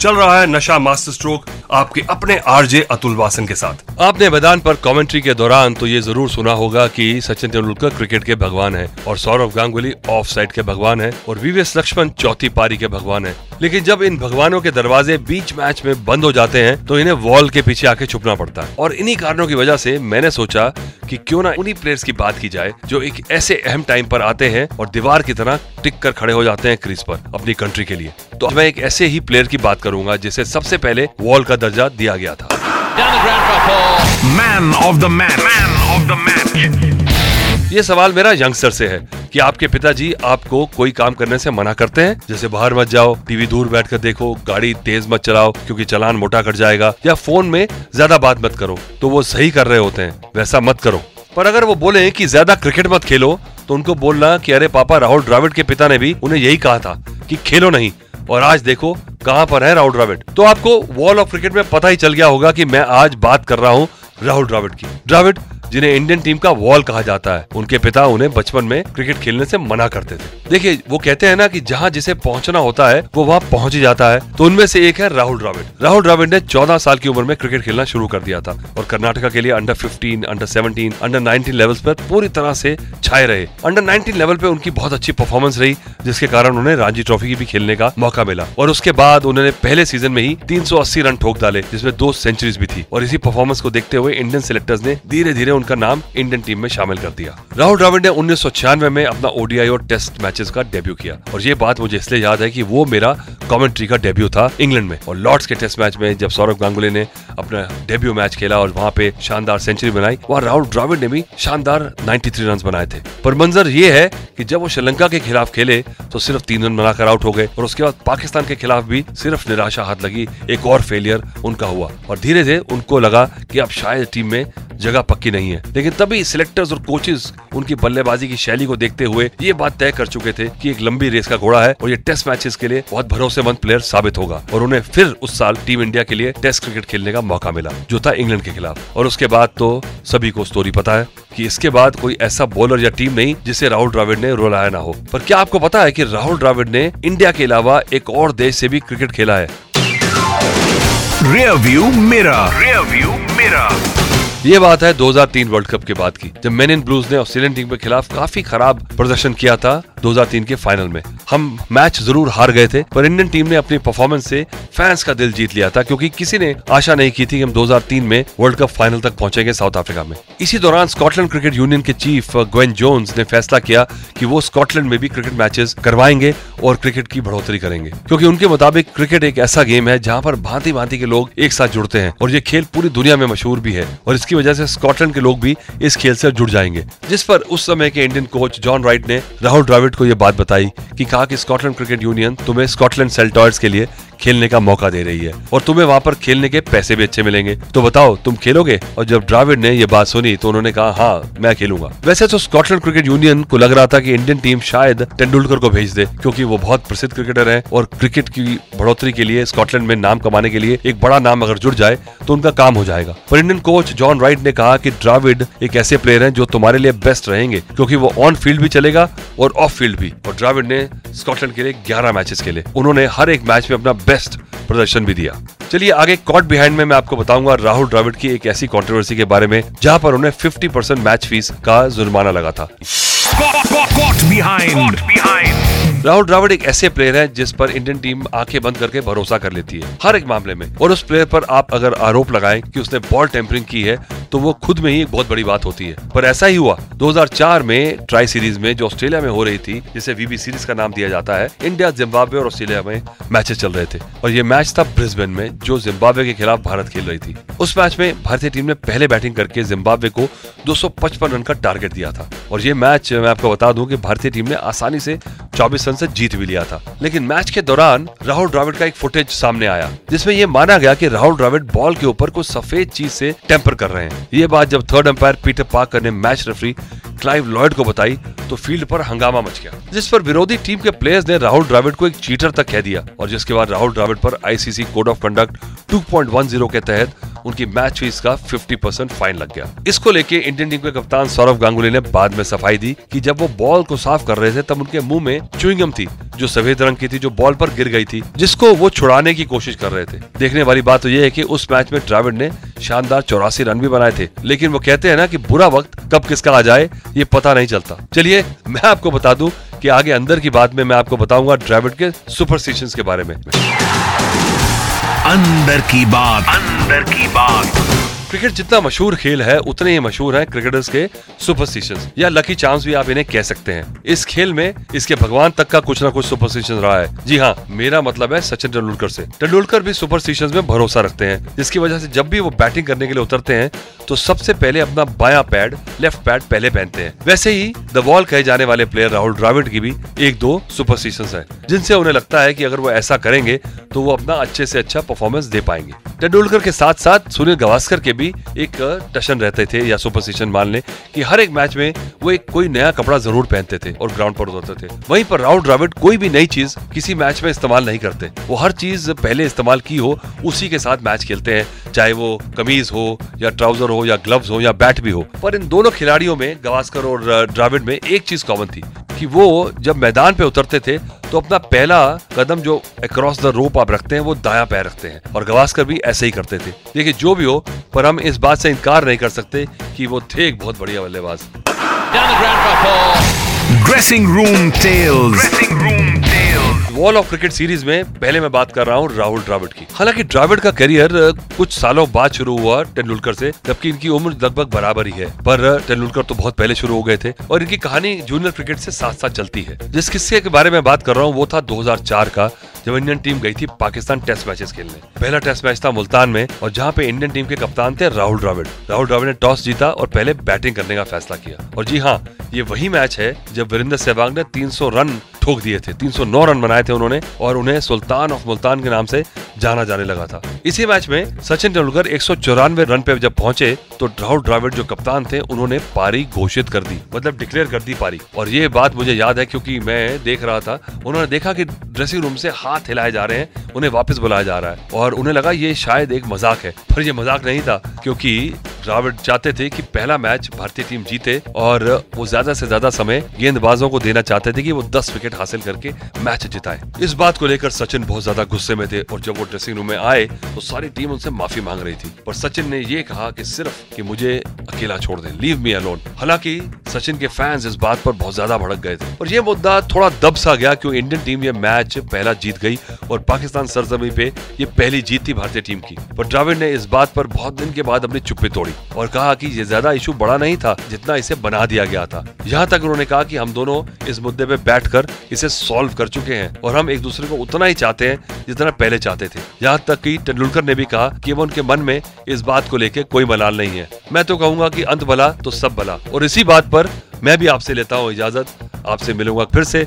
चल रहा है नशा मास्टर स्ट्रोक आपके अपने आरजे अतुल वासन के साथ। आपने मैदान पर कमेंट्री के दौरान तो ये ज़रूर सुना होगा कि सचिन तेंदुलकर क्रिकेट के भगवान है और सौरभ गांगुली ऑफ़ साइड के भगवान है और वीवीएस लक्ष्मण चौथी पारी के भगवान है। लेकिन जब इन भगवानों के दरवाजे बीच मैच में बंद हो जाते हैं तो इन्हें वॉल के पीछे आके छुपना पड़ता है। और इन्हीं कारणों की वजह से मैंने सोचा कि क्यों ना उन्हीं प्लेयर्स की बात की जाए जो एक ऐसे अहम टाइम पर आते हैं और दीवार की तरह टिक कर खड़े हो जाते हैं क्रीज पर अपनी कंट्री के लिए। तो मैं एक ऐसे ही प्लेयर की बात करूँगा जिसे सबसे पहले वॉल का दर्जा दिया गया था। Man of the man man of the match ये सवाल मेरा यंगस्टर से है। कि आपके पिताजी आपको कोई काम करने से मना करते हैं? जैसे बाहर मत जाओ, टीवी दूर बैठ कर देखो, गाड़ी तेज मत चलाओ, क्योंकि चलान मोटा कट जाएगा, या फ़ोन में ज़्यादा बात मत करो तो वो सही कर रहे होते हैं, वैसा मत करो। पर अगर वो बोले कि ज़्यादा क्रिकेट मत खेलो तो उनको बोलना कि अरे पापा, राहुल द्राविड के पिता ने भी उन्हें यही कहा था कि खेलो नहीं, और आज देखो कहाँ पर है राहुल द्राविड। तो आपको वॉल ऑफ़ क्रिकेट में पता ही चल गया होगा कि मैं आज बात कर रहा हूँ राहुल द्राविड की। द्राविड जिन्हें इंडियन टीम का वॉल कहा जाता है उनके पिता उन्हें बचपन में क्रिकेट खेलने से मना करते थे। देखिए वो कहते हैं ना कि जहाँ जिसे पहुँचना होता है वो वहाँ पहुँच ही जाता है। तो उनमें से एक है राहुल द्राविड। राहुल द्राविड ने 14 साल की उम्र में क्रिकेट खेलना शुरू कर दिया था और कर्नाटका के लिए under 15, under 17, under nineteen level पर पूरी तरह से छाए रहे। अंडर 19 लेवल पे उनकी बहुत अच्छी परफॉर्मेंस रही जिसके कारण उन्हें रांची ट्रॉफी की भी खेलने का मौका मिला। और उसके बाद उन्होंने पहले सीज़न में ही 380 रन ठोक डाले जिसमें दो सेंचुरीज भी थी। और इसी परफॉर्मेंस को देखते हुए इंडियन सिलेक्टर्स ने धीरे धीरे उनका नाम इंडियन टीम में शामिल कर दिया। राहुल द्रविड़ ने उन्नीस में अपना ओडीआई और टेस्ट मैचेस का डेब्यू किया। और ये बात मुझे इसलिए याद है कि वो मेरा कमेंट्री का डेब्यू था इंग्लैंड में। और लॉर्ड्स के टेस्ट मैच में जब सौरभ गांगुली ने अपना डेब्यू मैच खेला और वहाँ पे शानदार सेंचुरी बनाई, वहाँ राहुल द्रविड़ ने भी शानदार 93 रन बनाए थे। पर मंजर ये है कि जब वो श्रीलंका के खिलाफ खेले तो सिर्फ़ तीन रन बनाकर आउट हो गए। और उसके बाद पाकिस्तान के खिलाफ भी सिर्फ़ निराशा हाथ लगी, एक और फेलियर उनका हुआ। और धीरे धीरे उनको लगा कि अब शायद टीम में जगह पक्की नहीं है। लेकिन तभी सिलेक्टर्स और कोचेस उनकी बल्लेबाजी की शैली को देखते हुए ये बात तय कर चुके थे कि एक लंबी रेस का घोड़ा है और ये टेस्ट मैचेस के लिए बहुत भरोसेमंद प्लेयर साबित होगा और उन्हें फिर उस साल टीम इंडिया के लिए टेस्ट क्रिकेट खेलने का मौका मिला जो था इंग्लैंड के खिलाफ। और उसके बाद तो सभी को स्टोरी पता है कि इसके बाद कोई ऐसा बॉलर या टीम नहीं जिसे राहुल द्राविड ने रुलाया ना हो। पर क्या आपको पता है कि राहुल द्राविड ने इंडिया के अलावा एक और देश से भी क्रिकेट खेला है? रियर व्यू मेरा रियर व्यू मेरा। ये बात है 2003 वर्ल्ड कप के बाद की, जब मेन इन ब्लूज ने ऑस्ट्रेलियन टीम के खिलाफ काफ़ी खराब प्रदर्शन किया था। 2003 के फाइनल में। हम मैच ज़रूर हार गए थे, पर इंडियन टीम ने अपनी परफॉर्मेंस से फैंस का दिल जीत लिया था, क्योंकि किसी ने आशा नहीं की थी कि हम 2003 में वर्ल्ड कप फाइनल तक पहुँचेंगे साउथ अफ्रीका में। इसी दौरान स्कॉटलैंड क्रिकेट यूनियन के चीफ ग्वेन जोन्स ने फैसला किया कि वो स्कॉटलैंड में भी क्रिकेट मैचेस करवाएँगे और क्रिकेट की बढ़ोतरी करेंगे। क्योंकि उनके मुताबिक क्रिकेट एक ऐसा गेम है जहाँ पर भांति भांति के लोग एक साथ जुड़ते हैं और ये खेल पूरी दुनिया में मशहूर भी है, और इसकी वजह से स्कॉटलैंड के लोग भी इस खेल से जुड़ जाएँगे। जिस पर उस समय के इंडियन कोच जॉन राइट ने राहुल को यह बात बताई कि कहा कि स्कॉटलैंड क्रिकेट यूनियन तुम्हें स्कॉटलैंड सेल्टॉयर्स के लिए खेलने का मौका दे रही है और तुम्हें वहाँ पर खेलने के पैसे भी अच्छे मिलेंगे। तो बताओ, तुम खेलोगे? और जब द्राविड ने ये बात सुनी तो उन्होंने कहा हाँ मैं खेलूँगा। वैसे तो स्कॉटलैंड क्रिकेट यूनियन को लग रहा था की इंडियन टीम शायद तेंदुलकर को भेज दे, क्योंकि वो बहुत प्रसिद्ध क्रिकेटर है और क्रिकेट की बढ़ोतरी के लिए स्कॉटलैंड में नाम कमाने के लिए एक बड़ा नाम अगर जुड़ जाए तो उनका काम हो जाएगा। पर इंडियन कोच जॉन राइट ने कहा कि द्राविड एक ऐसे प्लेयर हैं जो तुम्हारे लिए बेस्ट रहेंगे, क्योंकि वो ऑन फ़ील्ड भी चलेगा और ऑफ़ फ़ील्ड भी। और द्राविड ने स्कॉटलैंड के लिए 11 मैचेस खेले। उन्होंने हर एक मैच में अपना बेस्ट प्रदर्शन भी दिया चलिए आगे कॉट बिहाइंड में मैं आपको बताऊँगा राहुल ड्राविड की एक ऐसी कंट्रोवर्सी के बारे में जहाँ पर उन्हें 50 परसेंट मैच फ़ीस का जुर्माना लगा था Caught behind. behind. Rahul Dravid एक ऐसे प्लेयर है जिस पर इंडियन टीम आँखें बंद करके भरोसा कर लेती है, हर एक मामले में। और उस प्लेयर पर आप अगर आरोप लगाएँ कि उसने बॉल टेम्परिंग की है तो वो खुद में ही एक बहुत बड़ी बात होती है। पर ऐसा ही हुआ 2004 में ट्राई सीरीज़ में जो ऑस्ट्रेलिया में हो रही थी, जिसे वीबी सीरीज़ का नाम दिया जाता है इंडिया जिम्बाब्वे और ऑस्ट्रेलिया में मैचेस चल रहे थे। और ये मैच था ब्रिस्बेन में, जो जिम्बाब्वे के खिलाफ भारत खेल रही थी। उस मैच में भारतीय टीम ने पहले बैटिंग करके जिम्बाब्वे को 255 रन का टारगेट दिया था। और ये मैच मैं आपको बता दूँ कि भारतीय टीम ने आसानी से चौबीस रन से जीत भी लिया था। लेकिन मैच के दौरान राहुल द्राविड का एक फुटेज सामने आया, जिसमें ये माना गया कि राहुल द्राविड बॉल के ऊपर कुछ सफ़ेद चीज़ से टेम्पर कर रहे हैं। ये बात जब थर्ड अंपायर पीटर पार्कर ने मैच रेफरी क्लाइव लॉयड को बताई तो फ़ील्ड पर हंगामा मच गया, जिस पर विरोधी टीम के प्लेयर्स ने राहुल द्राविड को एक चीटर तक कह दिया। और जिसके बाद राहुल द्राविड पर आईसीसी कोड ऑफ़ कंडक्ट 2.10 के तहत उनकी मैच फ़ीस का 50 परसेंट फाइन लग गया। इसको लेके इंडियन टीम के कप्तान सौरव गांगुली ने बाद में सफ़ाई दी कि जब वो बॉल को साफ़ कर रहे थे, तब उनके मुँह में च्युइंगम थी, जो सफ़ेद रंग की थी, जो बॉल पर गिर गई थी, जिसको वो छुड़ाने की कोशिश कर रहे थे। देखने वाली बात तो ये है कि उस मैच में द्राविड ने शानदार चौरासी रन भी बनाए थे, लेकिन वो कहते हैं ना कि बुरा वक्त कब किसका आ जाए, ये पता नहीं चलता। चलिए, मैं आपको बता दूँ कि आगे अंदर की बात में मैं आपको बताऊँगा द्राविड के सुपरस्टिशंस के बारे में। अंदर की बात। अंदर की बात। क्रिकेट जितना मशहूर खेल है, उतने ही मशहूर हैं क्रिकेटर्स के सुपरस्टिशंस या लकी चांस भी आप इन्हें कह सकते हैं। इस खेल में इसके भगवान तक का कुछ ना कुछ सुपरस्टिशन रहा है। जी हाँ मेरा मतलब है सचिन तेंदुलकर से। तेंदुलकर भी सुपरस्टिशंस में भरोसा रखते हैं। जिसकी वजह से जब भी वो बैटिंग करने के लिए उतरते हैं तो सबसे पहले अपना बाया पैड लेफ़्ट पैड पहले पहनते हैं। वैसे ही द वॉल कहे जाने वाले प्लेयर राहुल द्राविड की भी एक दो सुपरस्टिशंस है, जिनसे उन्हें लगता है कि अगर वो ऐसा करेंगे तो वो अपना अच्छे से अच्छा परफॉर्मेंस दे पाएँगे। तेंदुलकर के साथ साथ सुनील गवास्कर के भी एक टशन रहते थे या सुपरस्टिशन मान लें कि हर एक मैच में वो एक कोई नया कपड़ा ज़रूर पहनते थे और ग्राउंड पर उतरते थे। वहीं पर राहुल द्राविड कोई भी नई चीज़ किसी मैच में इस्तेमाल नहीं करते। वो हर चीज़ पहले इस्तेमाल की हो, उसी के साथ मैच खेलते हैं, चाहे वो कमीज हो या ट्राउज़र हो या ग्लव्स हो या बैट भी हो। पर इन दोनों खिलाड़ियों में, गवास्कर और द्राविड में एक चीज़ कॉमन थी कि वो जब मैदान पे उतरते थे तो अपना पहला कदम जो अक्रॉस द रोप आप रखते हैं वो दाया पैर रखते हैं। और गवास्कर भी ऐसे ही करते थे। देखिए जो भी हो पर हम इस बात से इनकार नहीं कर सकते कि वो थे एक बहुत बढ़िया बल्लेबाज। Dressing room tales dressing room tales wall of cricket series में पहले मैं बात कर रहा हूँ राहुल ड्राविड की। हालाँकि ड्राविड का करियर कुछ सालों बाद शुरू हुआ तेंदुलकर से, जबकि इनकी उम्र लगभग बराबर ही है। पर तेंदुलकर तो बहुत पहले शुरू हो गए थे और इनकी कहानी जूनियर क्रिकेट से साथ साथ चलती है। जिस किस्से के बारे में बात कर रहा हूँ, वो था 2004 का जब इंडियन टीम गई थी पाकिस्तान टेस्ट मैचेस खेलने। पहला टेस्ट मैच था मुल्तान में और जहाँ पे इंडियन टीम के कप्तान थे राहुल द्राविड। राहुल द्राविड ने टॉस जीता और पहले बैटिंग करने का फैसला किया। और जी हाँ ये वही मैच है जब वीरेंद्र सहवाग ने 300 रन ठोक दिए थे 309 रन बनाए थे उन्होंने और उन्हें सुल्तान ऑफ़ मुल्तान के नाम से जाना जाने लगा था। इसी मैच में सचिन तेंदुलकर एक सौ चौरानवे रन पे जब पहुँचे तो राहुल द्राविड जो कप्तान थे, उन्होंने पारी घोषित कर दी मतलब डिक्लेयर कर दी पारी। और ये बात मुझे याद है, क्योंकि मैं देख रहा था, उन्होंने देखा कि ड्रेसिंग रूम से हाथ हिलाए जा रहे हैं, उन्हें वापस बुलाया जा रहा है। और उन्हें लगा ये शायद एक मज़ाक है। पर ये मज़ाक नहीं था, क्योंकि द्राविड चाहते थे कि पहला मैच भारतीय टीम जीते और वो ज़्यादा से ज़्यादा समय गेंदबाजों को देना चाहते थे कि वो 10 विकेट हासिल करके मैच जिताए। इस बात को लेकर सचिन बहुत ज़्यादा गुस्से में थे और जब वो ड्रेसिंग रूम में आए तो सारी टीम उनसे माफ़ी मांग रही थी। पर सचिन ने ये कहा कि सिर्फ़ कि मुझे अकेला छोड़ दें लीव मी अलोन हालाँकि सचिन के फैंस इस बात पर बहुत ज़्यादा भड़क गए थे। और ये मुद्दा थोड़ा दब सा गया क्योंकि इंडियन टीम ये मैच पहला जीत गई और पाकिस्तान सरजमी पे ये पहली जीत थी भारतीय टीम की। पर द्राविड ने इस बात पर बहुत दिन के बाद अपनी चुप्पी तोड़ी। और कहा कि ये ज़्यादा इशू बड़ा नहीं था, जितना इसे बना दिया गया था। यहाँ तक उन्होंने कहा कि हम दोनों इस मुद्दे पे बैठकर इसे सॉल्व कर चुके हैं और हम एक दूसरे को उतना ही चाहते हैं जितना पहले चाहते थे। यहाँ तक कि तेंदुलकर ने भी कहा कि वो उनके मन में इस बात को लेकर कोई मलाल नहीं है। मैं तो कहूँगा की अंत भला तो सब भला। और इसी बात पर मैं भी आपसे लेता हूँ इजाज़त। आपसे मिलूँगा फिर से।